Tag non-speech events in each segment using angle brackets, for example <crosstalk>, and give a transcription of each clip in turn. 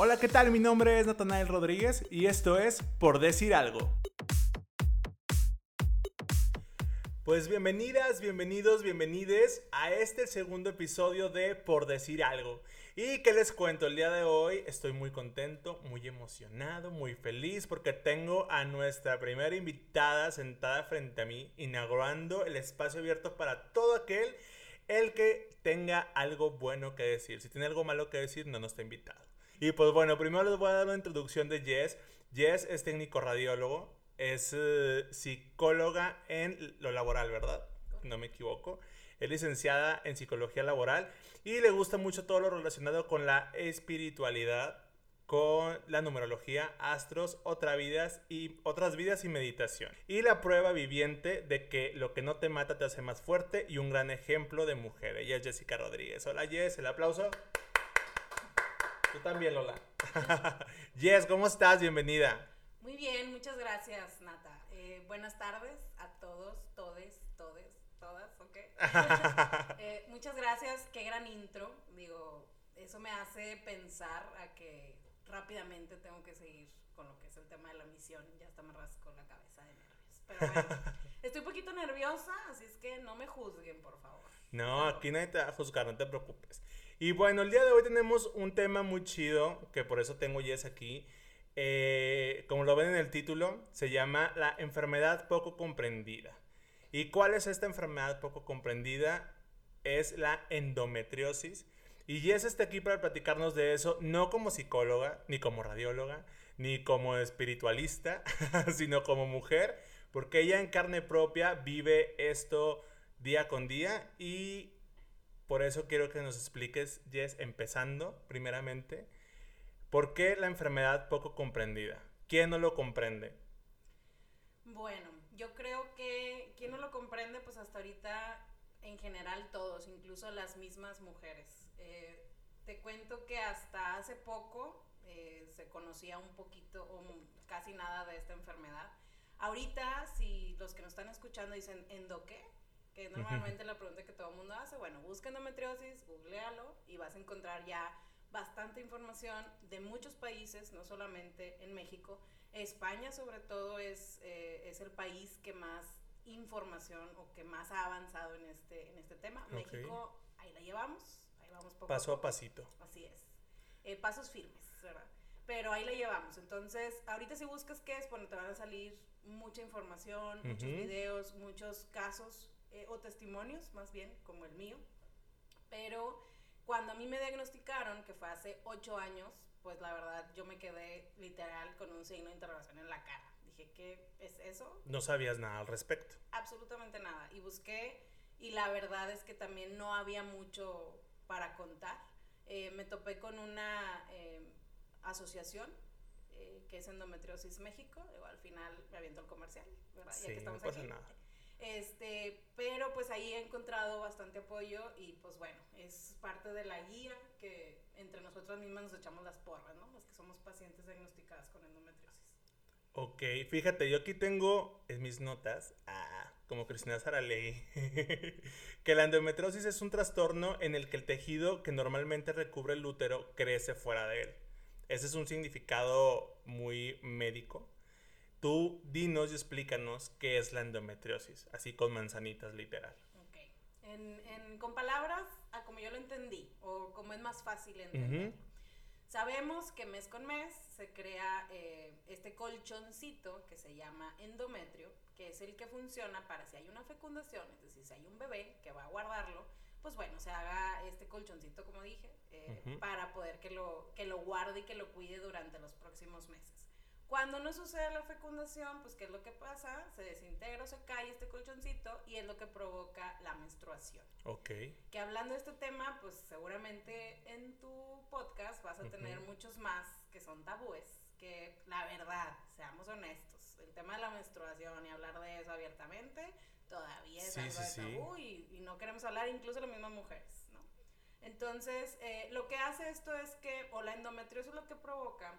Hola, ¿qué tal? Mi nombre es Natanael Rodríguez y esto es Por Decir Algo. Pues bienvenidas, bienvenidos, bienvenides a este segundo episodio de Por Decir Algo. Y que les cuento, el día de hoy estoy muy contento, muy emocionado, muy feliz porque tengo a nuestra primera invitada sentada frente a mí, inaugurando el espacio abierto para todo aquel el que tenga algo bueno que decir. Si tiene algo malo que decir, no nos está invitado. Y pues bueno, primero les voy a dar una introducción de Jess. Jess es técnico radiólogo, es eh, psicóloga en lo laboral, ¿verdad? No me equivoco. Es licenciada en psicología laboral y le gusta mucho todo lo relacionado con la espiritualidad, con la numerología, astros, otras vidas y otras vidas y meditación. Y la prueba viviente de que lo que no te mata te hace más fuerte y un gran ejemplo de mujer. Ella es Jessica Rodríguez. Hola Jess, el aplauso. Tú también, Lola. <laughs> Jess, ¿cómo estás? Bienvenida. Muy bien, muchas gracias, Nata. Eh, buenas tardes a todos, todes, todes, todas, ¿ok? <laughs> Eh, muchas gracias, qué gran intro. Digo, eso me hace pensar a que rápidamente tengo que seguir con lo que es el tema de la misión. Ya está me rasco la cabeza de nervios. Pero bueno, <laughs> estoy un poquito nerviosa, así es que no me juzguen, por favor. No, aquí nadie te va a juzgar, no te preocupes. Y bueno, el día de hoy tenemos un tema muy chido, que por eso tengo Jess aquí. Eh, como lo ven en el título, se llama la enfermedad poco comprendida. ¿Y cuál es esta enfermedad poco comprendida? Es la endometriosis. Y Jess está aquí para platicarnos de eso, no como psicóloga, ni como radióloga, ni como espiritualista, <laughs> sino como mujer, porque ella en carne propia vive esto día con día y por eso quiero que nos expliques, Jess, empezando primeramente, ¿por qué la enfermedad poco comprendida? ¿Quién no lo comprende? Bueno, yo creo que quien no lo comprende, pues hasta ahorita en general todos, incluso las mismas mujeres. Eh, te cuento que hasta hace poco eh, se conocía un poquito o casi nada de esta enfermedad. Ahorita, si los que nos están escuchando dicen, ¿endo qué? Que es normalmente la pregunta que todo el mundo hace. Bueno, busca endometriosis, googlealo y vas a encontrar ya bastante información de muchos países, no solamente en México. España sobre todo es, eh, es el país que más información o que más ha avanzado en este, en este tema. México, ahí la llevamos, ahí vamos poco Paso a, pasito. Así es. Eh, pasos firmes, ¿verdad? Pero ahí la llevamos. Entonces, ahorita si buscas qué es, bueno, te van a salir mucha información, muchos videos, muchos casos eh, o testimonios más bien, como el mío. Pero cuando a mí me diagnosticaron, que fue hace ocho años, pues la verdad yo me quedé literal con un signo de interrogación en la cara. Dije, ¿qué es eso? No sabías nada al respecto. Absolutamente nada. Y busqué y la verdad es que también no había mucho para contar. Eh, me topé con una eh, asociación que es Endometriosis México. al final me aviento el comercial, ¿verdad? Sí, ya que no pasa nada. Este, pero pues ahí he encontrado bastante apoyo y pues bueno, es parte de la guía que entre nosotras mismas nos echamos las porras, ¿no? Las que somos pacientes diagnosticadas con endometriosis. Ok, fíjate, yo aquí tengo en mis notas, ah, como Cristina Saraley, <laughs> que la endometriosis es un trastorno en el que el tejido que normalmente recubre el útero crece fuera de él. Ese es un significado muy médico Tú dinos y explícanos qué es la endometriosis, así con manzanitas literal. Ok. En, con palabras, a como yo lo entendí, o como es más fácil entender. Sabemos que mes con mes se crea eh, este colchoncito que se llama endometrio, que es el que funciona para si hay una fecundación, es decir, si hay un bebé que va a guardarlo, pues bueno, se haga este colchoncito, como dije, eh, para poder que lo, que lo guarde y que lo cuide durante los próximos meses. Cuando no sucede la fecundación, pues ¿qué es lo que pasa? Se desintegra o se cae este colchoncito y es lo que provoca la menstruación. Ok. Que hablando de este tema, pues seguramente en tu podcast vas a tener muchos más que son tabúes, que la verdad, seamos honestos, el tema de la menstruación y hablar de eso abiertamente todavía es algo de tabú y, no queremos hablar incluso las mismas mujeres, ¿no? Entonces, eh, lo que hace esto es que, o la endometriosis lo que provoca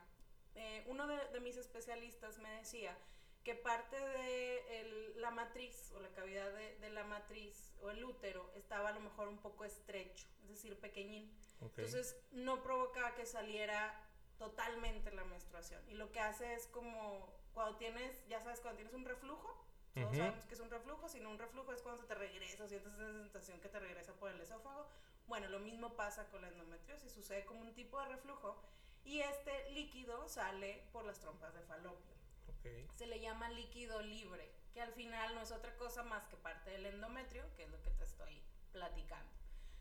eh, uno de, mis especialistas me decía que parte de la matriz o la cavidad de, la matriz o el útero estaba a lo mejor un poco estrecho, es decir, pequeñín. Entonces no provocaba que saliera totalmente la menstruación. Y lo que hace es como cuando tienes, ya sabes, cuando tienes un reflujo, todos sabemos que es un reflujo, sino un reflujo es cuando se te regresa, sientes esa sensación que te regresa por el esófago. Bueno, lo mismo pasa con la endometriosis, sucede como un tipo de reflujo y este líquido sale por las trompas de falopio. Se le llama líquido libre, que al final no es otra cosa más que parte del endometrio, que es lo que te estoy platicando.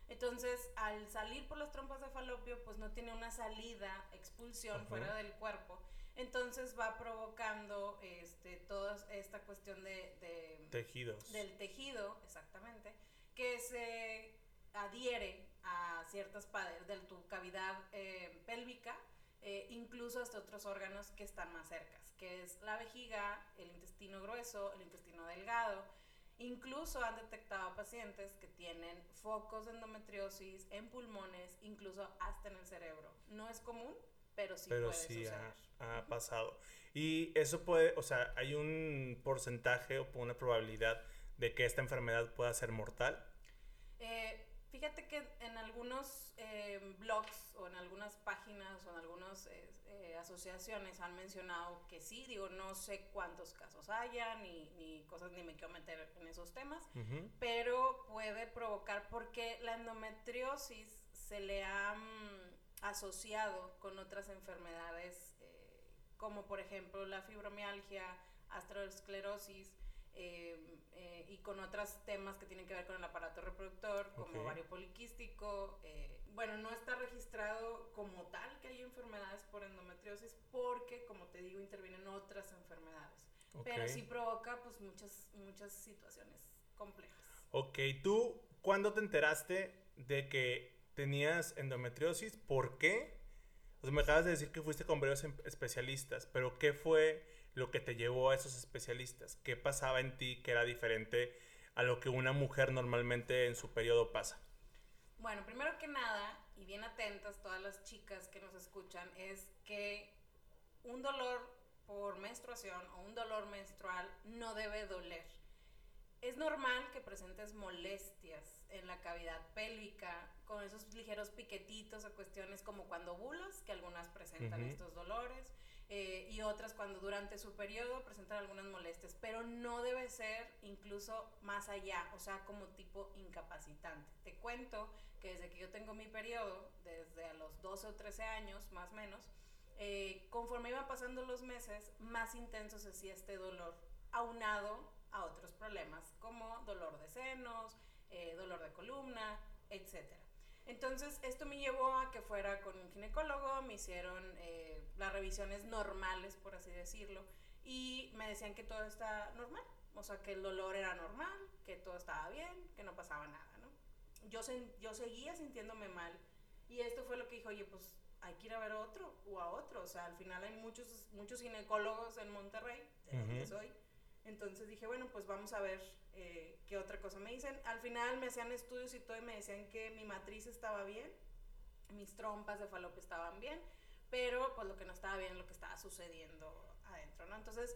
Entonces, al salir por las trompas de falopio, pues no tiene una salida, expulsión fuera del cuerpo. Entonces va provocando este, toda esta cuestión de, Tejidos. Del tejido, exactamente, que se adhiere a ciertas partes de tu cavidad eh, pélvica, eh, incluso hasta otros órganos que están más cercas, que es la vejiga, el intestino grueso, el intestino delgado. Incluso han detectado pacientes que tienen focos de endometriosis en pulmones, incluso hasta en el cerebro. No es común, pero sí pero puede sí Ha, pasado. Y eso puede, o sea, hay un porcentaje o una probabilidad de que esta enfermedad pueda ser mortal. Fíjate que en algunos eh, blogs o en algunas páginas o en algunas eh, eh, asociaciones han mencionado que sí, digo, no sé cuántos casos haya ni, ni cosas, ni me quiero meter en esos temas, pero puede provocar, porque la endometriosis se le ha mm, asociado con otras enfermedades, como por ejemplo la fibromialgia, astrosclerosis, eh, eh, y con otros temas que tienen que ver con el aparato reproductor, como ovario poliquístico. Eh, bueno, no está registrado como tal que hay enfermedades por endometriosis porque, como te digo, intervienen otras enfermedades. Pero sí provoca pues muchas, muchas situaciones complejas. Ok, ¿tú cuándo te enteraste de que tenías endometriosis? ¿Por qué? O sea, me acabas de decir que fuiste con varios em, especialistas, pero ¿qué fue lo que te llevó a esos especialistas? ¿Qué pasaba en ti que era diferente a lo que una mujer normalmente en su periodo pasa? Bueno, primero que nada, y bien atentas todas las chicas que nos escuchan, es que un dolor por menstruación o un dolor menstrual no debe doler. Es normal que presentes molestias en la cavidad pélvica con esos ligeros piquetitos o cuestiones como cuando ovulas, que algunas presentan estos dolores eh, y otras cuando durante su periodo presentan algunas molestias, pero no debe ser incluso más allá, o sea, como tipo incapacitante. Te cuento que desde que yo tengo mi periodo, desde a los 12 o 13 años más o menos, eh, conforme iban pasando los meses, más intenso se hacía este dolor, aunado a otros problemas como dolor de senos, eh, dolor de columna, etcétera. Entonces, esto me llevó a que fuera con un ginecólogo, me hicieron eh, las revisiones normales, por así decirlo, y me decían que todo está normal, o sea, que el dolor era normal, que todo estaba bien, que no pasaba nada, ¿no? Yo, yo seguía sintiéndome mal, y esto fue lo que dijo, oye, pues hay que ir a ver a otro o a otro, o sea, al final hay muchos, muchos ginecólogos en Monterrey, de donde soy, entonces dije, bueno, pues vamos a ver eh, qué otra cosa me dicen. Al final me hacían estudios y todo y me decían que mi matriz estaba bien, mis trompas de falopio estaban bien, pero pues lo que no estaba bien es lo que estaba sucediendo adentro, ¿no? Entonces,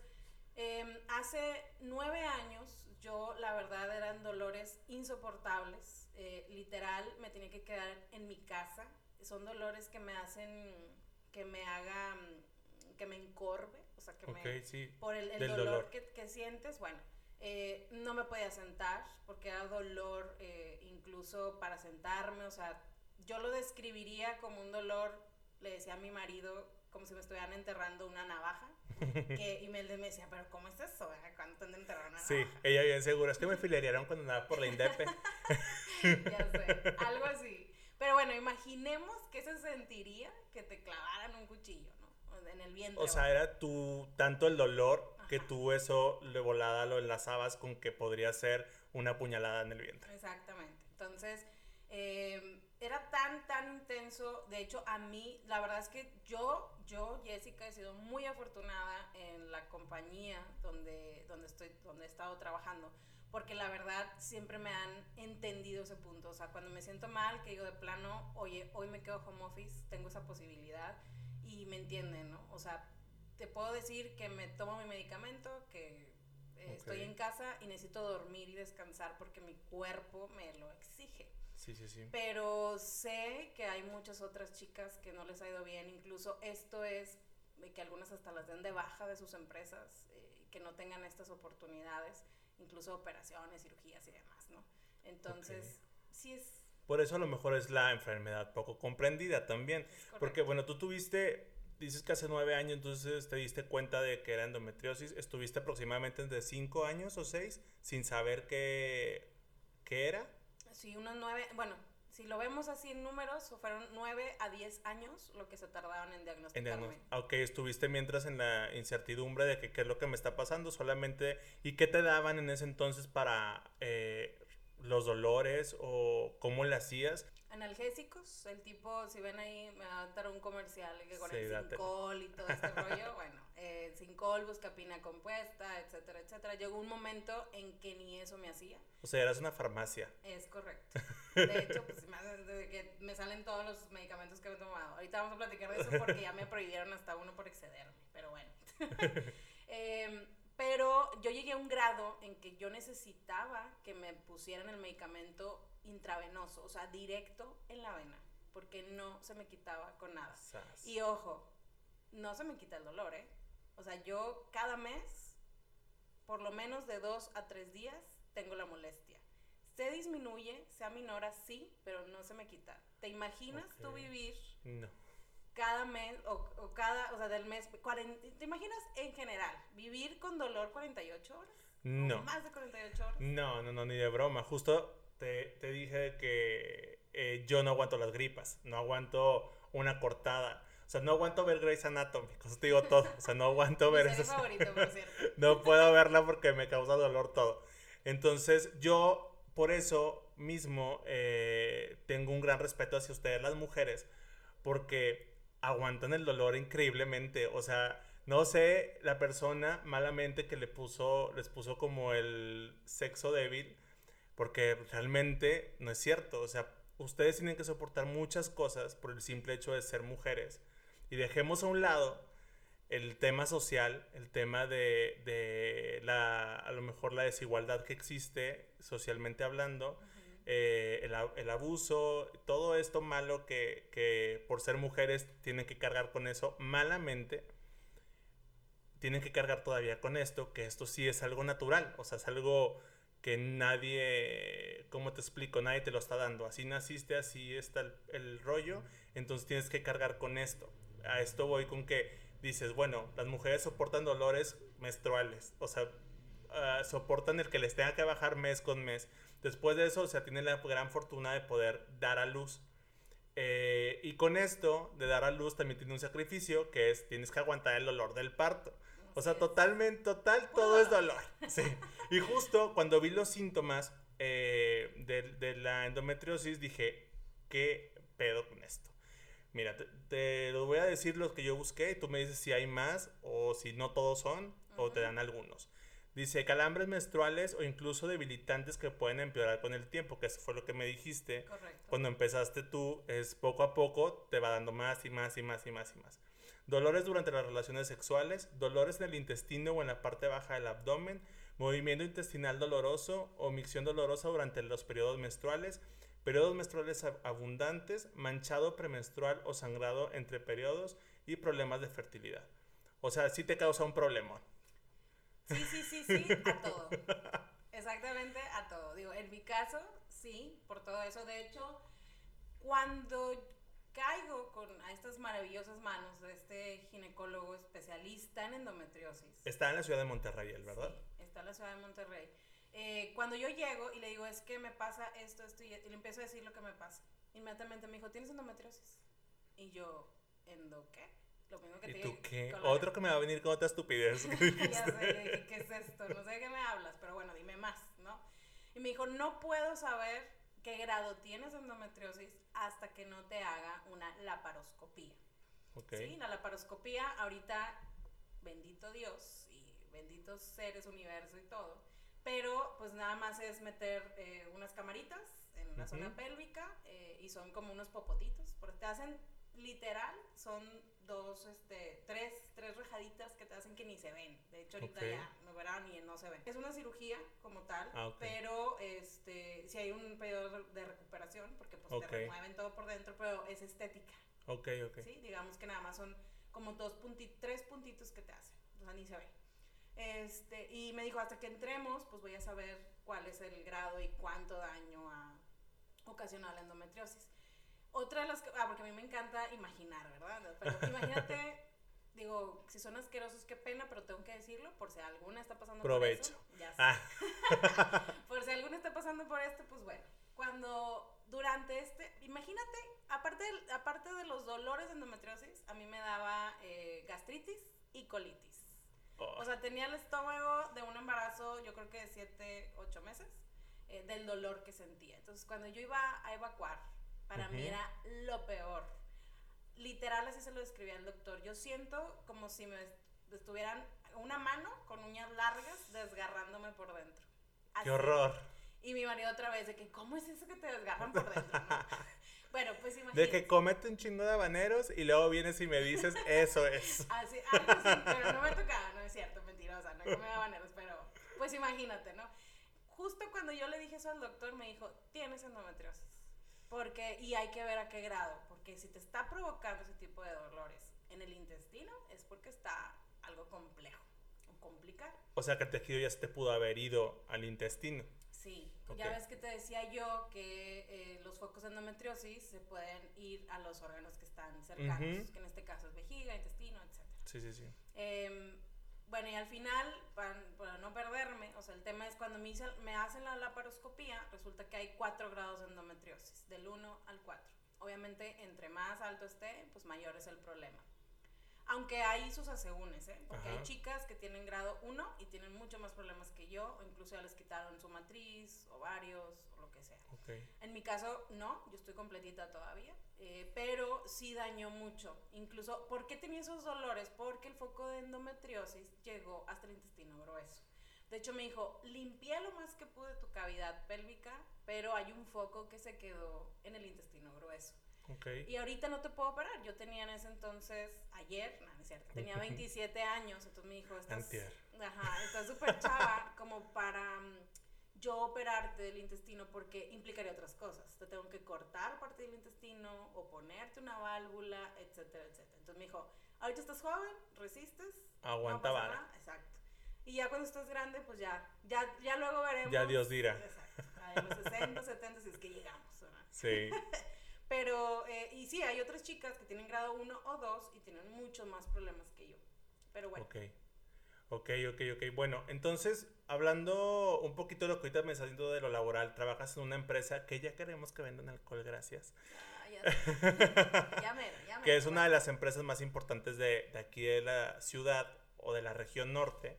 em, hace nueve años yo la verdad eran dolores insoportables, eh, literal me tenía que quedar en mi casa, son dolores que me hacen que me hagan, que me encorve, sea, que me... Por el, dolor, Que, que, sientes, bueno, eh, no me podía sentar porque era dolor eh, incluso para sentarme, o sea, yo lo describiría como un dolor, le decía a mi marido, como si me estuvieran enterrando una navaja. <laughs> que, y me, me decía, pero ¿cómo es eso? ¿Cuándo te han enterrado una navaja? Sí, ella bien segura. Es que me filerearon cuando andaba por la Indepe. <laughs> ya sé, algo así. Pero bueno, imaginemos que se sentiría que te clavaran un cuchillo, ¿no? En el vientre. O sea, era tu, tanto el dolor que tú eso de volada lo enlazabas con que podría ser una puñalada en el vientre. Exactamente. Entonces, em, era tan, tan intenso. De hecho, a mí, la verdad es que yo, yo, Jessica, he sido muy afortunada en la compañía donde, donde, estoy, donde he estado trabajando. Porque la verdad siempre me han entendido ese punto. O sea, cuando me siento mal, que digo de plano, oye, hoy me quedo home office, tengo esa posibilidad y me entienden, ¿no? O sea, te puedo decir que me tomo mi medicamento, que eh, estoy en casa y necesito dormir y descansar porque mi cuerpo me lo exige. Sí, sí, sí. Pero sé que hay muchas otras chicas que no les ha ido bien. Incluso esto es que algunas hasta las den de baja de sus empresas, eh, que no tengan estas oportunidades, incluso operaciones, cirugías y demás, ¿no? Entonces, sí es... Por eso a lo mejor es la enfermedad poco comprendida también. Porque, bueno, tú tuviste dices que hace nueve años entonces te diste cuenta de que era endometriosis. Estuviste aproximadamente entre cinco años o seis sin saber qué, qué era. Sí, unos nueve, bueno, si lo vemos así en números, fueron nueve a diez años lo que se tardaron en diagnosticarme. En ok, estuviste mientras en la incertidumbre de que qué es lo que me está pasando solamente. ¿Y qué te daban en ese entonces para eh, los dolores o cómo le hacías? analgésicos, el tipo, si ven ahí, me va a dar un comercial que con el Sincol y todo este <laughs> rollo, bueno, eh, Sincol, buscapina compuesta, etcétera, etcétera. Llegó un momento en que ni eso me hacía. O sea, eras una farmacia. Es correcto. <laughs> De hecho, pues me, que me salen todos los medicamentos que me he tomado. Ahorita vamos a platicar de eso porque ya me prohibieron hasta uno por excederme, pero bueno. <laughs> eh, pero yo llegué a un grado en que yo necesitaba que me pusieran el medicamento intravenoso, o sea, directo en la vena, porque no se me quitaba con nada. Y ojo, no se me quita el dolor, ¿eh? O sea, yo cada mes, por lo menos de dos a tres días, tengo la molestia. Se disminuye, se aminora, sí, pero no se me quita. ¿Te imaginas tú vivir? No cada mes o, cada, o sea, del mes, ¿te imaginas en general vivir con dolor 48 horas? No. ¿Más de 48 horas? No, no, no, ni de broma. Justo te, te dije que eh, yo no aguanto las gripas, no aguanto una cortada. O sea, no aguanto ver Grey's Anatomy, eso te digo todo. O sea, no aguanto <laughs> ver eso. favorito, por cierto. <laughs> no puedo verla porque me causa dolor todo. Entonces, yo por eso mismo eh, tengo un gran respeto hacia ustedes, las mujeres, porque aguantan el dolor increíblemente. O sea, no sé la persona malamente que le puso, les puso como el sexo débil, porque realmente no es cierto. O sea, ustedes tienen que soportar muchas cosas por el simple hecho de ser mujeres. Y dejemos a un lado el tema social, el tema de, de la, a lo mejor la desigualdad que existe socialmente hablando. Eh, el, abuso, todo esto malo que, por ser mujeres tienen que cargar con eso malamente, tienen que cargar todavía con esto, que esto sí es algo natural, o sea, es algo que nadie, ¿cómo te explico? Nadie te lo está dando, así naciste, así está el, rollo, entonces tienes que cargar con esto. A esto voy con que dices, bueno, las mujeres soportan dolores menstruales, o sea, ah, soportan el que les tenga que bajar mes con mes Después de eso, o sea, tiene la gran fortuna de poder dar a luz. Eh, y con esto de dar a luz también tiene un sacrificio que es tienes que aguantar el dolor del parto. O sea, totalmente, total, todo es dolor. <laughs> Sí. Y justo cuando vi los síntomas eh, de, la endometriosis dije, ¿qué pedo con esto? Mira, te, lo voy a decir los que yo busqué y tú me dices si hay más o si no todos son o te dan algunos. Dice calambres menstruales o incluso debilitantes que pueden empeorar con el tiempo, que eso fue lo que me dijiste. Correcto. Cuando empezaste tú, es poco a poco te va dando más y más y más y más y más. Dolores durante las relaciones sexuales, dolores en el intestino o en la parte baja del abdomen, movimiento intestinal doloroso o micción dolorosa durante los periodos menstruales, periodos menstruales abundantes, manchado premenstrual o sangrado entre periodos y problemas de fertilidad. O sea, sí te causa un problemón. Sí, sí, sí, sí, a todo. Exactamente a todo. Digo, en mi caso, sí, por todo eso. De hecho, cuando caigo con a estas maravillosas manos de este ginecólogo especialista en endometriosis. Está en la ciudad de Monterrey, ¿verdad? Sí, está en la ciudad de Monterrey. Eh, cuando yo llego y le digo, es que me pasa esto, esto, y, le empiezo a decir lo que me pasa. Inmediatamente me dijo, ¿tienes endometriosis? Y yo, ¿endo qué? ¿Y tú qué? Otro que me va a venir con otra estupidez. <laughs> ya sé, ¿qué es esto? No sé de qué me hablas, pero bueno, dime más, ¿no? Y me dijo, no puedo saber qué grado tienes endometriosis hasta que no te haga una laparoscopía. Okay. Sí, la laparoscopía ahorita, bendito Dios y benditos seres, universo y todo, pero pues nada más es meter eh, unas camaritas en una zona pélvica eh, y son como unos popotitos, porque te hacen literal, son dos, este, tres, tres bajaditas que te hacen que ni se ven. De hecho, ahorita ya me verán y no se ven. Es una cirugía como tal, Ah, pero este, si hay un periodo de recuperación, porque pues te remueven todo por dentro, pero es estética. Ok, ok. ¿sí? Digamos que nada más son como dos puntitos, tres puntitos que te hacen, o sea, ni se ve. Este, y me dijo, hasta que entremos, pues voy a saber cuál es el grado y cuánto daño ha ocasionado la endometriosis. Otra de las que, ah, porque a mí me encanta imaginar, ¿verdad? Pero imagínate, <laughs> digo, si son asquerosos, qué pena, pero tengo que decirlo, por si alguna está pasando Provecho. por eso. Ya sé. Ah, <laughs> Por si alguno está pasando por esto, pues bueno, cuando durante este, imagínate, aparte de, aparte de los dolores de endometriosis, a mí me daba eh, gastritis y colitis. oh, O sea, tenía el estómago de un embarazo, yo creo que de 7, 8 meses, eh, del dolor que sentía. Entonces, cuando yo iba a evacuar, para mí era lo peor. Literal, así se lo describía el doctor. Yo siento como si me est- estuvieran una mano con uñas largas desgarrándome por dentro. Así. qué horror. Y mi marido otra vez, de que, ¿cómo es eso que te desgarran por dentro? no? <laughs> bueno, pues De imagínate. que comete un chingo de habaneros y luego vienes y me dices, eso es. <laughs> Así, algo así, pero no me tocaba, no es cierto, mentirosa, no comía habaneros, pero pues imagínate, ¿no? Justo cuando yo le dije eso al doctor, me dijo, tienes endometriosis. Porque, y hay que ver a qué grado, porque si te está provocando ese tipo de dolores en el intestino, es porque está algo complejo o complicado. O sea que el tejido ya se te pudo haber ido al intestino. Sí, ya ves que te decía yo que eh, los focos de endometriosis se pueden ir a los órganos que están cercanos, que en este caso es vejiga, intestino, etc. Sí, sí, sí. Em, bueno, y al final, para, no perderme, o sea, el tema es cuando me, hice- me hacen la laparoscopía, resulta que hay 4 grados de endometriosis, del 1 al 4. Obviamente, entre más alto esté, pues mayor es el problema. Aunque hay sus asegúnes, ¿eh? Porque hay chicas que tienen grado 1 y tienen mucho más problemas que yo, o incluso ya les quitaron su matriz, ovarios, o lo que sea. Ok. En mi caso, no, yo estoy completita todavía, eh, pero sí dañó mucho. Incluso, ¿por qué tenía esos dolores? Porque el foco de endometriosis llegó hasta el intestino grueso. De hecho, me dijo, limpié lo más que pude tu cavidad pélvica, pero hay un foco que se quedó en el intestino grueso. Ok. Y ahorita no te puedo operar. Yo tenía en ese entonces, ayer, no, no es cierto, tenía <laughs> 27 años, entonces me dijo, estás, Antier. ajá, estás súper chava <laughs> como para mm, yo operarte del intestino porque implicaría otras cosas. Te tengo que cortar parte del intestino o ponerte una válvula, etcétera, etcétera. Entonces me dijo, ahorita estás joven, resistes. Aguanta no vara. nada". Exacto. Y ya cuando estés grande, pues ya, ya, ya luego veremos. Ya Dios dirá. Exacto. A los 60, 70, si es que llegamos, ¿verdad? Sí. <laughs> Pero, eh, y sí, hay otras chicas que tienen grado 1 o 2 y tienen muchos más problemas que yo. Pero bueno, Ok. Ok, ok, ok. Bueno, entonces, hablando un poquito de lo que ahorita me estás diciendo de lo laboral, trabajas en una empresa que ya queremos que vendan alcohol, gracias. ah, ya, <laughs> ya ya que es una de las empresas más importantes de, de aquí de la ciudad o de la región norte.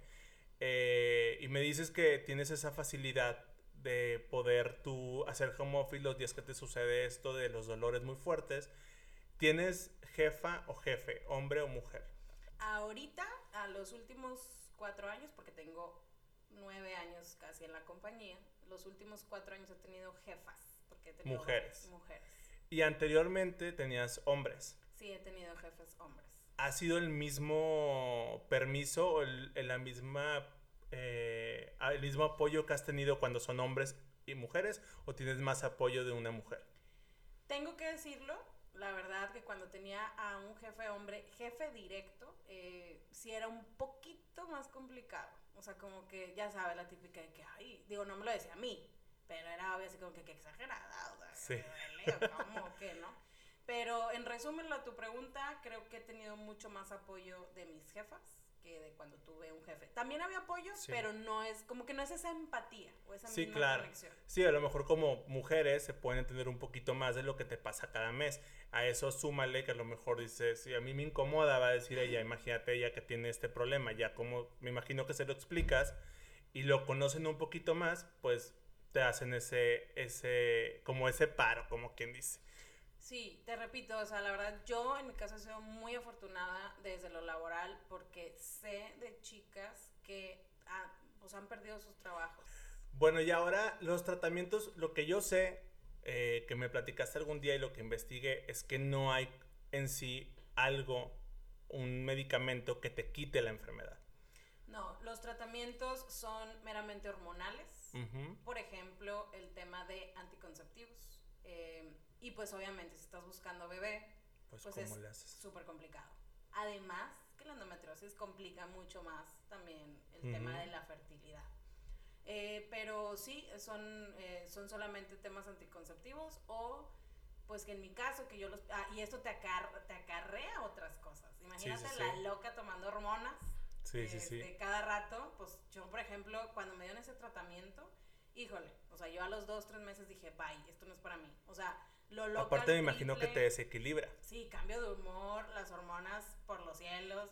Eh, y me dices que tienes esa facilidad de poder tú hacer home office los días que te sucede esto de los dolores muy fuertes. ¿Tienes jefa o jefe, hombre o mujer? Ahorita, a los últimos cuatro años, porque tengo nueve años casi en la compañía, los últimos cuatro años he tenido jefas. Porque he tenido Mujeres. Mujeres. Y anteriormente tenías hombres. Sí, he tenido jefes hombres. ¿Ha sido el mismo permiso o el, el- la misma, eh, el mismo apoyo que has tenido cuando son hombres y mujeres o tienes más apoyo de una mujer? Tengo que decirlo, la verdad que cuando tenía a un jefe hombre, jefe directo, eh, sí era un poquito más complicado. O sea, como que ya sabes la típica de que, ay, digo, no me lo decía a mí, pero era obvio así como que, que exagerada, o sea, Sí. ¿me duele o cómo o qué, ¿no? Pero en resumen, a tu pregunta, creo que he tenido mucho más apoyo de mis jefas que de cuando tuve un jefe. También había apoyo, Sí. pero no es, como que no es esa empatía o esa Sí, misma claro. conexión. Sí, a lo mejor como mujeres se pueden entender un poquito más de lo que te pasa cada mes. A eso súmale que a lo mejor dices, si a mí me incomoda, va a decir ella, imagínate ella que tiene este problema, ya como me imagino que se lo explicas y lo conocen un poquito más, pues te hacen ese, ese, como ese paro, como quien dice. Sí, te repito, o sea, la verdad, yo en mi caso he sido muy afortunada desde lo laboral porque sé de chicas que ah, pues han perdido sus trabajos. Bueno, y ahora los tratamientos, lo que yo sé, eh, que me platicaste algún día y lo que investigué, es que no hay en sí algo, un medicamento que te quite la enfermedad. No, los tratamientos son meramente hormonales. Por ejemplo, el tema de anticonceptivos. Eh, y pues obviamente si estás buscando bebé, pues, pues es súper complicado. Además que la endometriosis complica mucho más también el tema de la fertilidad. Eh, pero sí, son, eh, son solamente temas anticonceptivos o pues que en mi caso, que yo los... Ah, y esto te, te acarrea otras cosas. Imagínate la loca tomando hormonas. Sí, sí, sí. Este, cada rato, pues yo, por ejemplo, cuando me dieron ese tratamiento, híjole, o sea, yo a los dos, tres meses dije, bye, esto no es para mí. O sea, lo. Aparte me imagino que te desequilibra. Sí, cambio de humor, las hormonas por los cielos.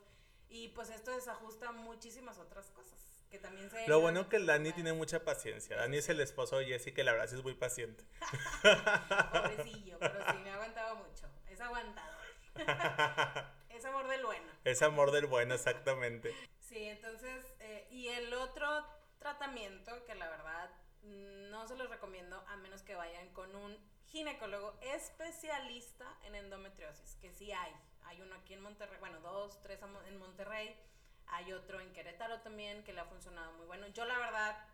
Y pues esto desajusta muchísimas otras cosas. Que también se Lo bueno que Dani tiene mucha paciencia. Dani es el esposo de Jessy, que la verdad es muy paciente. <laughs> Pobrecillo, pero sí, me ha aguantado mucho. Es aguantador. <laughs> es amor del bueno. Es amor del bueno, exactamente. Sí, entonces, eh, y el otro tratamiento que la verdad no se los recomiendo a menos que vayan con un ginecólogo especialista en endometriosis, que sí hay. Hay uno aquí en Monterrey, bueno, dos, tres en Monterrey. Hay otro en Querétaro también que le ha funcionado muy bueno. Yo la verdad,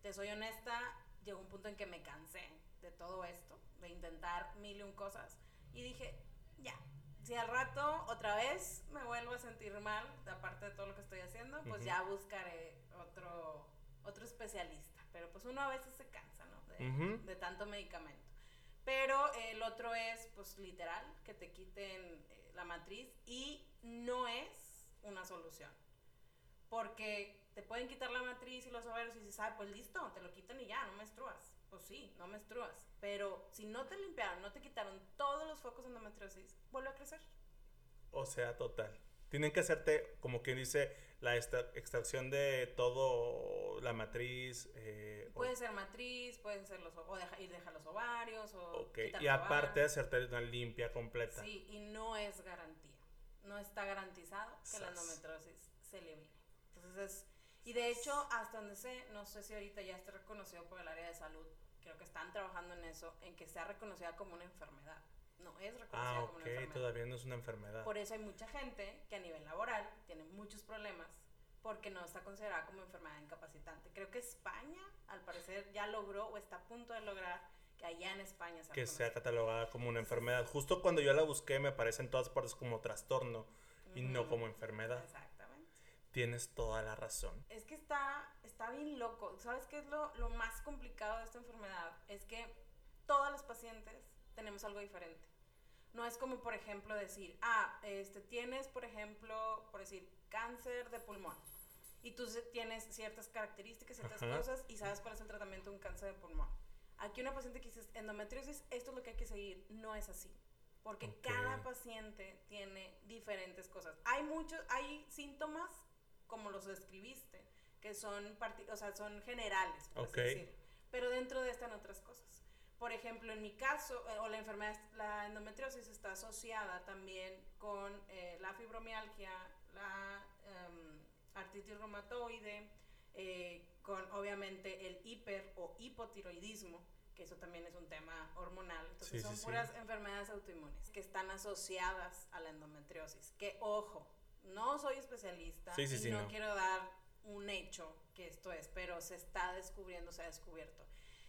te soy honesta, llegó un punto en que me cansé de todo esto, de intentar mil y un cosas. Y dije, ya, si al rato otra vez me vuelvo a sentir mal, aparte de todo lo que estoy haciendo, pues ya buscaré otro, otro especialista. Pero pues uno a veces se cansa, ¿no? De, de tanto medicamento. Pero el otro es, pues literal, que te quiten eh, la matriz y no es una solución. Porque te pueden quitar la matriz y los ovarios y dices, ah, pues listo, te lo quitan y ya, no menstruas. Pues sí, no menstruas. Pero si no te limpiaron, no te quitaron todos los focos endometriosis, vuelve a crecer. O sea, total. Tienen que hacerte, como quien dice, la extracción de todo, la matriz. Eh, puede ser matriz, pueden ser los, o deja, y deja los ovarios. O y aparte hacerte una limpia completa. Sí, y no es garantía. No está garantizado que la endometriosis se elimine. Entonces es, y de hecho, hasta donde sé, no sé si ahorita ya está reconocido por el área de salud, creo que están trabajando en eso, en que sea reconocida como una enfermedad. No es reconocida ah, como una enfermedad. todavía no es una enfermedad. Por eso hay mucha gente que a nivel laboral tiene muchos problemas porque no está considerada como enfermedad incapacitante. Creo que España, al parecer, ya logró o está a punto de lograr que allá en España sea que sea catalogada como una enfermedad. Justo cuando yo la busqué me aparece en todas partes como trastorno y no como enfermedad. Exactamente. Tienes toda la razón. Es que está, está bien loco. ¿Sabes qué es lo, lo más complicado de esta enfermedad? Es que todas las pacientes tenemos algo diferente. No es como, por ejemplo, decir, ah, este, tienes, por ejemplo, por decir, cáncer de pulmón y tú tienes ciertas características, ciertas cosas y sabes cuál es el tratamiento de un cáncer de pulmón. Aquí una paciente que dice endometriosis, esto es lo que hay que seguir, no es así. Porque cada paciente tiene diferentes cosas. Hay muchos, hay síntomas, como los describiste, que son, o sea, son generales, por así decir. Pero dentro de están otras cosas. Por ejemplo, en mi caso, eh, o la enfermedad, la endometriosis está asociada también con eh, la fibromialgia, la... Em, artritis reumatoide, eh, con obviamente el hiper o hipotiroidismo, que eso también es un tema hormonal. Entonces son puras enfermedades autoinmunes que están asociadas a la endometriosis. Que ojo, no soy especialista y no, quiero dar un hecho que esto es, pero se está descubriendo, se ha descubierto.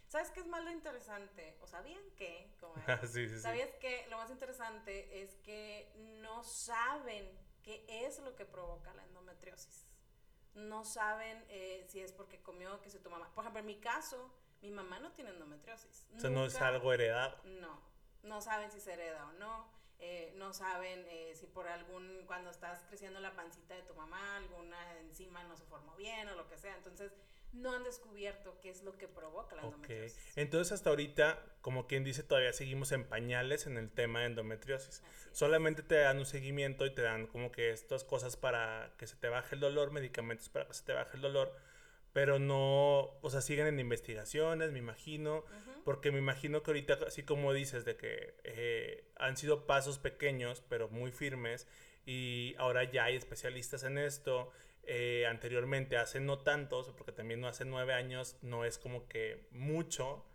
¿Sabes qué es más lo interesante? ¿O sabían que? <laughs> ¿Sabías que lo más interesante es que no saben qué es lo que provoca la endometriosis? no saben eh, si es porque comió, que se tomaba. Por ejemplo, en mi caso, mi mamá no tiene endometriosis. O sea, no es algo heredado. No, no saben si se hereda o no. Eh, no saben eh, si por algún, cuando estás creciendo la pancita de tu mamá, alguna enzima no se formó bien o lo que sea. Entonces, no han descubierto qué es lo que provoca la endometriosis. Entonces, hasta ahorita, como quien dice, todavía seguimos en pañales en el tema de endometriosis. Solamente te dan un seguimiento y te dan como que estas cosas para que se te baje el dolor, medicamentos para que se te baje el dolor, pero no, o sea, siguen en investigaciones, me imagino, porque me imagino que ahorita, así como dices, de que eh, han sido pasos pequeños, pero muy firmes, y ahora ya hay especialistas en esto eh, anteriormente, hace no tantos, porque también no hace nueve años, no es como que mucho.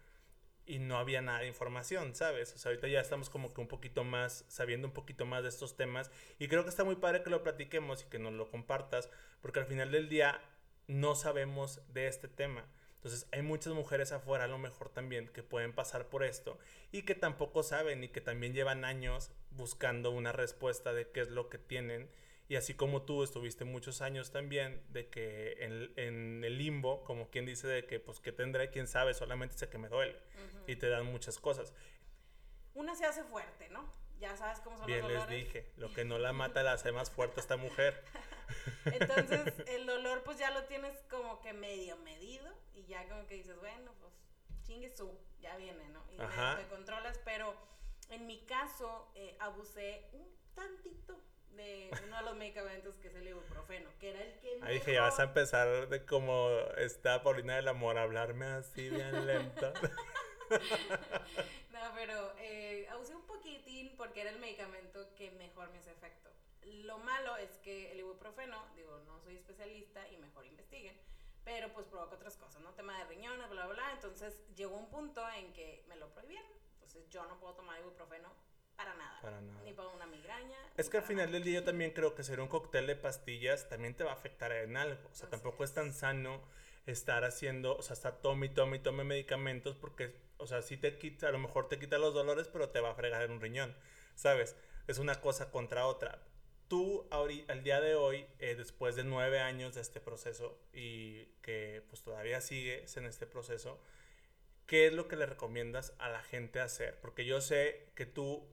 y no había nada de información, ¿sabes? O sea, ahorita ya estamos como que un poquito más, sabiendo un poquito más de estos temas y creo que está muy padre que lo platiquemos y que nos lo compartas, porque al final del día no sabemos de este tema. Entonces hay muchas mujeres afuera a lo mejor también que pueden pasar por esto y que tampoco saben y que también llevan años buscando una respuesta de qué es lo que tienen y así como tú estuviste muchos años también de que en, en el limbo, como quien dice de que pues que tendré, quién sabe, solamente sé que me duele y te dan muchas cosas. Una se hace fuerte, ¿no? Ya sabes cómo son Bien los dolores. les dije, lo que no la mata la hace más fuerte esta mujer. <laughs> Entonces, <laughs> el dolor pues ya lo tienes como que medio medido y ya como que dices, bueno, pues chingue su, ya viene, ¿no? Y Ajá. te controlas, pero en mi caso eh, abusé un tantito de uno de los medicamentos que es el ibuprofeno, que era el que Ahí dije, ya vas a empezar de como está Paulina del Amor, a hablarme así bien lento. <laughs> No, pero eh, abusé un poquitín porque era el medicamento que mejor me hace efecto. Lo malo es que el ibuprofeno, digo, no soy especialista y mejor investiguen, pero pues provoca otras cosas, ¿no? Tema de riñones, bla, bla, bla. Entonces llegó un punto en que me lo prohibieron. Entonces yo no puedo tomar ibuprofeno para nada. Para nada. Ni para una migraña. Es que al final nada. del día yo también creo que ser un cóctel de pastillas también te va a afectar en algo. O sea, Así tampoco es es. tan sano estar haciendo, o sea, estar tome y tome y tome medicamentos porque, o sea, sí te quita, a lo mejor te quita los dolores, pero te va a fregar en un riñón, ¿sabes? Es una cosa contra otra. Tú, al día de hoy, eh, después de nueve años de este proceso y que pues todavía sigues en este proceso, ¿qué es lo que le recomiendas a la gente hacer? Porque yo sé que tú,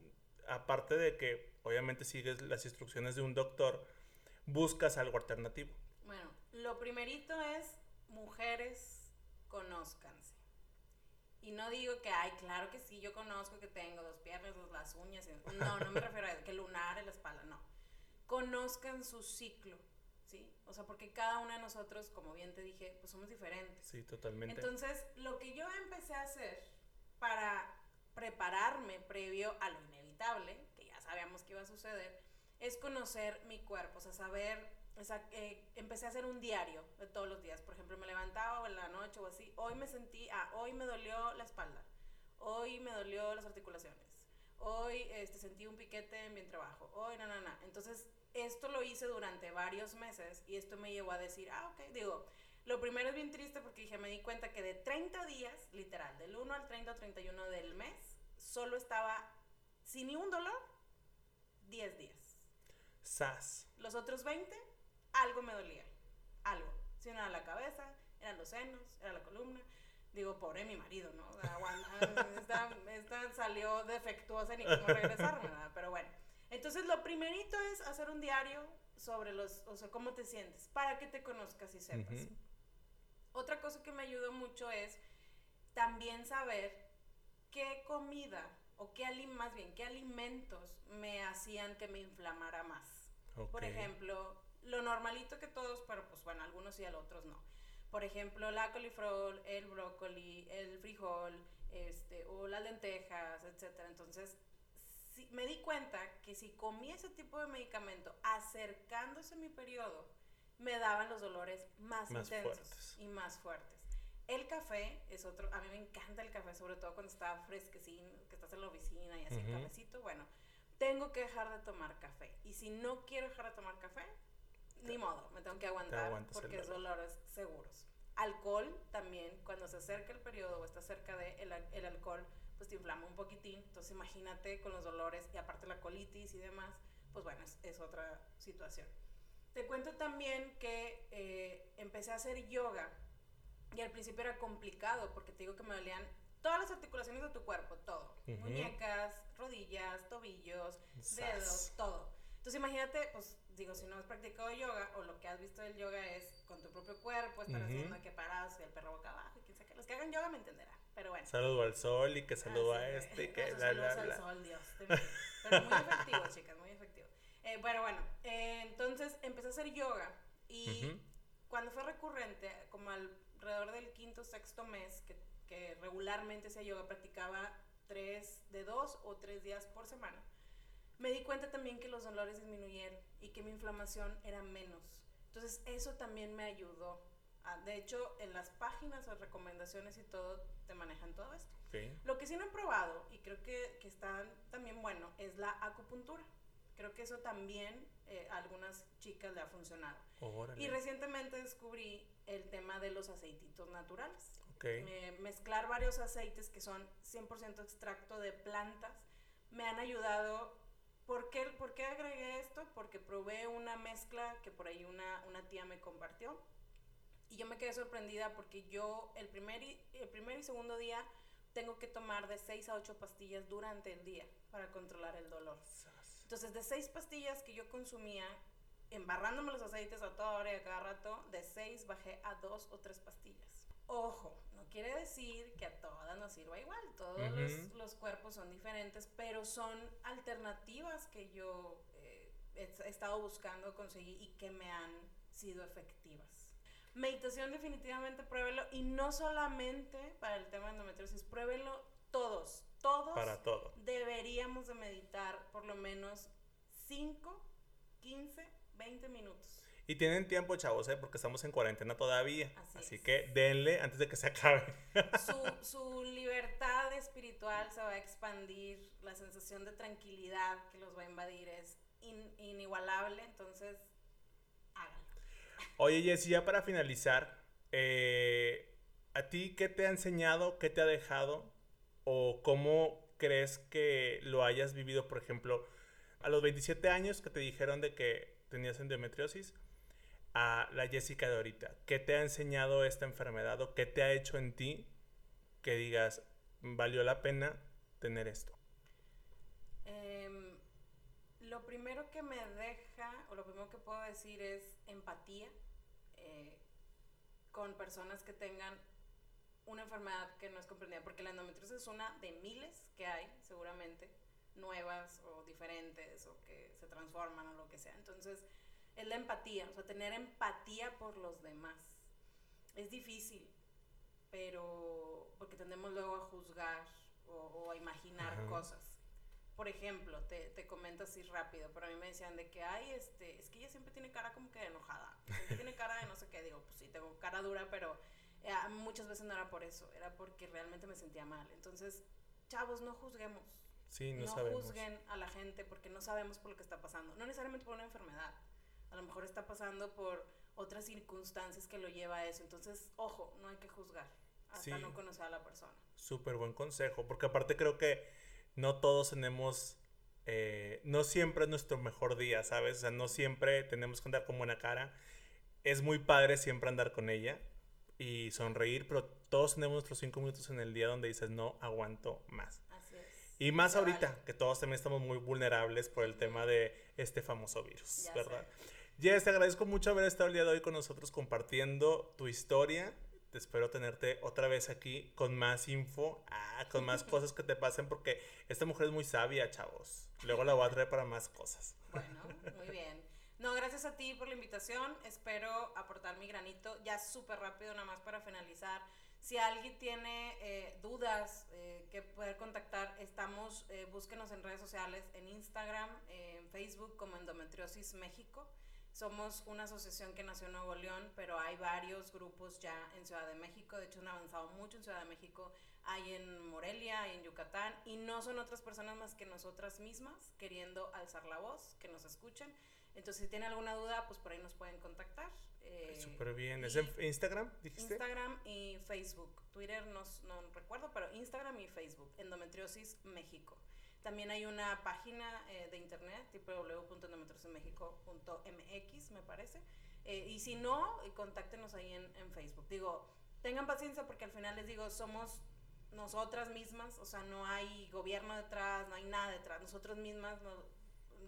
aparte de que obviamente sigues las instrucciones de un doctor, buscas algo alternativo. Bueno, lo primerito es mujeres, conózcanse. Y no digo que, ay, claro que sí, yo conozco que tengo dos piernas, dos las uñas. <laughs> No, no me refiero a que lunar en la espalda, no. Conozcan su ciclo, ¿sí? O sea, porque cada una de nosotros, como bien te dije, pues somos diferentes. Sí, totalmente. Entonces, lo que yo empecé a hacer para prepararme previo a lo inevitable, que ya sabíamos que iba a suceder, es conocer mi cuerpo, o sea, saber, o sea, eh, empecé a hacer un diario de todos los días. Por ejemplo, me levantaba en la noche o así, hoy me sentí, ah, hoy me dolió la espalda, hoy me dolió las articulaciones, hoy este, sentí un piquete en mi trabajo, hoy na, na, na. Entonces, esto lo hice durante varios meses y esto me llevó a decir, ah, ok, digo, lo primero es bien triste porque dije, me di cuenta que de 30 días, literal, del 1 al 30 o 31 del mes, solo estaba sin ni un dolor 10 días. SAS. Los otros 20, algo me dolía. Algo. Si no era la cabeza, eran los senos, era la columna. Digo, pobre mi marido, ¿no? O sea, aguanta, <laughs> esta, esta salió defectuosa ni cómo regresarme, ¿verdad? Pero bueno. Entonces, lo primerito es hacer un diario sobre los, o sea, cómo te sientes, para que te conozcas y sepas. Otra cosa que me ayudó mucho es también saber qué comida o qué ali- más bien qué alimentos me hacían que me inflamara más. Por ejemplo, lo normalito que todos, pero pues bueno, algunos sí, a los otros no. Por ejemplo, la coliflor, el brócoli, el frijol, este, o las lentejas, etcétera. Entonces, sí, me di cuenta que si comía ese tipo de medicamento acercándose mi periodo, me daban los dolores más, Más intensos fuertes. y más fuertes. El café es otro, a mí me encanta el café, sobre todo cuando está fresquecín, que estás en la oficina y así, Ujú. cafecito, bueno, tengo que dejar de tomar café. Y si no quiero dejar de tomar café, ni modo, me tengo que aguantar porque es dolor. dolores seguros. Alcohol también, cuando se acerca el periodo o está cerca de el, al- el alcohol, pues te inflama un poquitín. Entonces imagínate con los dolores y aparte la colitis y demás, pues bueno, es, es otra situación. Te cuento también que eh, empecé a hacer yoga y al principio era complicado porque te digo que me dolían todas las articulaciones de tu cuerpo, todo. Ujú. Muñecas, rodillas, tobillos, Sas. dedos, todo. Entonces imagínate, pues digo, si no has practicado yoga o lo que has visto del yoga es con tu propio cuerpo, estar Ujú. haciendo que parados y el perro boca abajo y quién sabe. Los que hagan yoga me entenderán, pero bueno. Saludo al sol y que saludo Así a es. este y que bla, al sol, Dios. <laughs> Pero muy efectivo, chicas, muy efectivo. Eh, bueno, bueno, eh, entonces empecé a hacer yoga y Ujú. cuando fue recurrente, como alrededor del quinto, sexto mes, que, que regularmente hacía yoga, practicaba tres, de dos o tres días por semana, me di cuenta también que los dolores disminuyeron y que mi inflamación era menos. Entonces eso también me ayudó Ah, de hecho, en las páginas o recomendaciones y todo te manejan todo esto. Lo que sí no he probado y creo que, que está también bueno es la acupuntura. Creo que eso también eh, a algunas chicas le ha funcionado. Y recientemente descubrí el tema de los aceititos naturales. mezclar varios aceites que son 100% extracto de plantas me han ayudado. ¿Por qué, ¿Por qué agregué esto? Porque probé una mezcla que por ahí una, una tía me compartió y yo me quedé sorprendida porque yo el primer y, el primer y segundo día tengo que tomar de 6 a 8 pastillas durante el día para controlar el dolor. Entonces, de 6 pastillas que yo consumía, embarrándome los aceites a toda hora y a cada rato, de 6 bajé a 2 o 3 pastillas. Ojo, no quiere decir que a todas nos sirva igual, todos los, los, cuerpos son diferentes, pero son alternativas que yo eh, he estado buscando conseguir y que me han sido efectivas. Meditación definitivamente pruébelo y no solamente para el tema de endometriosis, pruébenlo todos, todos. Para todo. Deberíamos de meditar por lo menos 5, 15, 20 minutos. Y tienen tiempo, chavos, ¿eh? porque estamos en cuarentena todavía. Así, que denle antes de que se acabe. <laughs> Su, su, libertad espiritual se va a expandir, la sensación de tranquilidad que los va a invadir es inigualable, entonces Oye, Jessy, ya para finalizar, eh, ¿a ti qué te ha enseñado, qué te ha dejado o cómo crees que lo hayas vivido, por ejemplo, a los 27 años que te dijeron de que tenías endometriosis? a la Jessica de ahorita? ¿Qué te ha enseñado esta enfermedad o qué te ha hecho en ti que digas, valió la pena tener esto? Em, lo primero que me deja, o lo primero que puedo decir es empatía. Eh, con personas que tengan una enfermedad que no es comprendida, porque la endometriosis es una de miles que hay, seguramente, nuevas o diferentes o que se transforman o lo que sea. Entonces, es la empatía, o sea, tener empatía por los demás. Es difícil, pero porque tendemos luego a juzgar o, a imaginar cosas por ejemplo, te, te comento así rápido, pero a mí me decían de que, ay, este, es que ella siempre tiene cara como que enojada, <laughs> tiene cara de no sé qué, digo, pues sí, tengo cara dura, pero eh, muchas veces no era por eso, era porque realmente me sentía mal. Entonces, chavos, no juzguemos. Sí, no, no juzguen a la gente porque no sabemos por lo que está pasando. No necesariamente por una enfermedad. A lo mejor está pasando por otras circunstancias que lo lleva a eso. Entonces, ojo, no hay que juzgar hasta no conocer a la persona. Súper buen consejo, porque aparte creo que no todos tenemos, eh, no siempre es nuestro mejor día, ¿sabes? O sea, no siempre tenemos que andar con buena cara. Es muy padre siempre andar con ella y sonreír, pero todos tenemos nuestros cinco minutos en el día donde dices, no aguanto más. Así es. Y más ahorita, que todos también estamos muy vulnerables por el tema de este famoso virus, ¿verdad? Jess, te agradezco mucho haber estado el día de hoy con nosotros compartiendo tu historia espero tenerte otra vez aquí con más info, ah, con más <laughs> cosas que te pasen, porque esta mujer es muy sabia, chavos. Luego la voy a traer para más cosas. Bueno, muy bien. No, gracias a ti por la invitación. Espero aportar mi granito ya súper rápido, nada más para finalizar. Si alguien tiene eh, dudas eh, que poder contactar, estamos, eh, búsquenos en redes sociales, en Instagram, en Facebook como Endometriosis México. Somos una asociación que nació en Nuevo León, pero hay varios grupos ya en Ciudad de México. De hecho, han avanzado mucho en Ciudad de México. Hay en Morelia, hay en Yucatán. Y no son otras personas más que nosotras mismas queriendo alzar la voz, que nos escuchen. Entonces, si tienen alguna duda, pues por ahí nos pueden contactar. Eh, Súper bien. ¿Es en Instagram, dijiste? Instagram y Facebook. Twitter no, no recuerdo, pero Instagram y Facebook. Endometriosis México. También hay una página eh, de internet, www.endometriosemexico.mx, me parece. Eh, y si no, contáctenos ahí en, en, Facebook. Digo, tengan paciencia porque al final les digo, somos nosotras mismas, o sea, no hay gobierno detrás, no hay nada detrás. Nosotros mismas,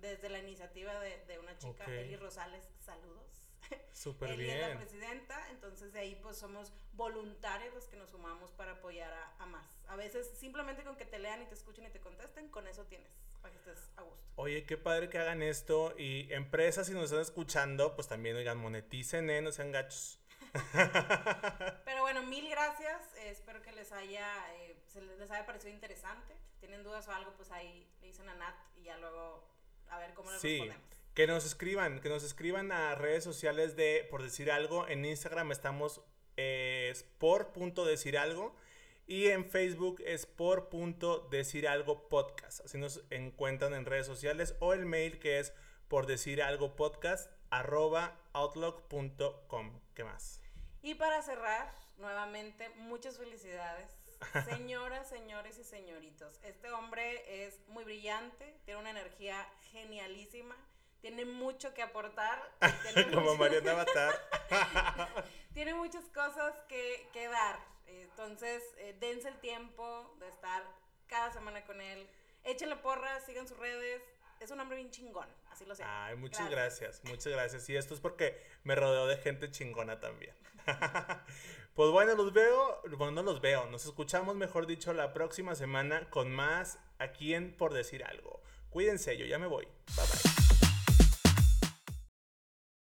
desde la iniciativa de, de una chica, Eli Rosales, saludos <laughs> Súper bien. es la presidenta, entonces de ahí pues somos voluntarios los que nos sumamos para apoyar a, más. A veces simplemente con que te lean y te escuchen y te contesten, con eso tienes, para que estés a gusto. Oye, qué padre que hagan esto y empresas si nos están escuchando, pues también oigan, moneticen, ¿eh? no sean gachos. <laughs> Pero bueno, mil gracias. espero que les haya, eh, les haya parecido interesante. Si tienen dudas o algo, pues ahí le dicen a Nat y ya luego a ver cómo les sí. respondemos. que nos escriban, que nos escriban a redes sociales de Por Decir Algo. En Instagram estamos eh, por punto decir algo. Y en Facebook es por punto decir algo podcast. Así nos encuentran en redes sociales o el mail que es por decir algo podcast arroba outlook.com. ¿Qué más? Y para cerrar, nuevamente, muchas felicidades. Señoras, señores y señoritos, este hombre es muy brillante, tiene una energía genialísima, tiene mucho que aportar. <laughs> Como Mariana Avatar. <laughs> tiene muchas cosas que, que dar. Entonces, eh, dense el tiempo de estar cada semana con él. Échenle porras, sigan sus redes. Es un hombre bien chingón, así lo sé. Ay, muchas gracias. muchas gracias. Y esto es porque me rodeo de gente chingona también. <laughs> pues bueno, los veo, bueno, no los veo, nos escuchamos, mejor dicho, la próxima semana con más aquí en Por Decir Algo. Cuídense, yo ya me voy. Bye bye.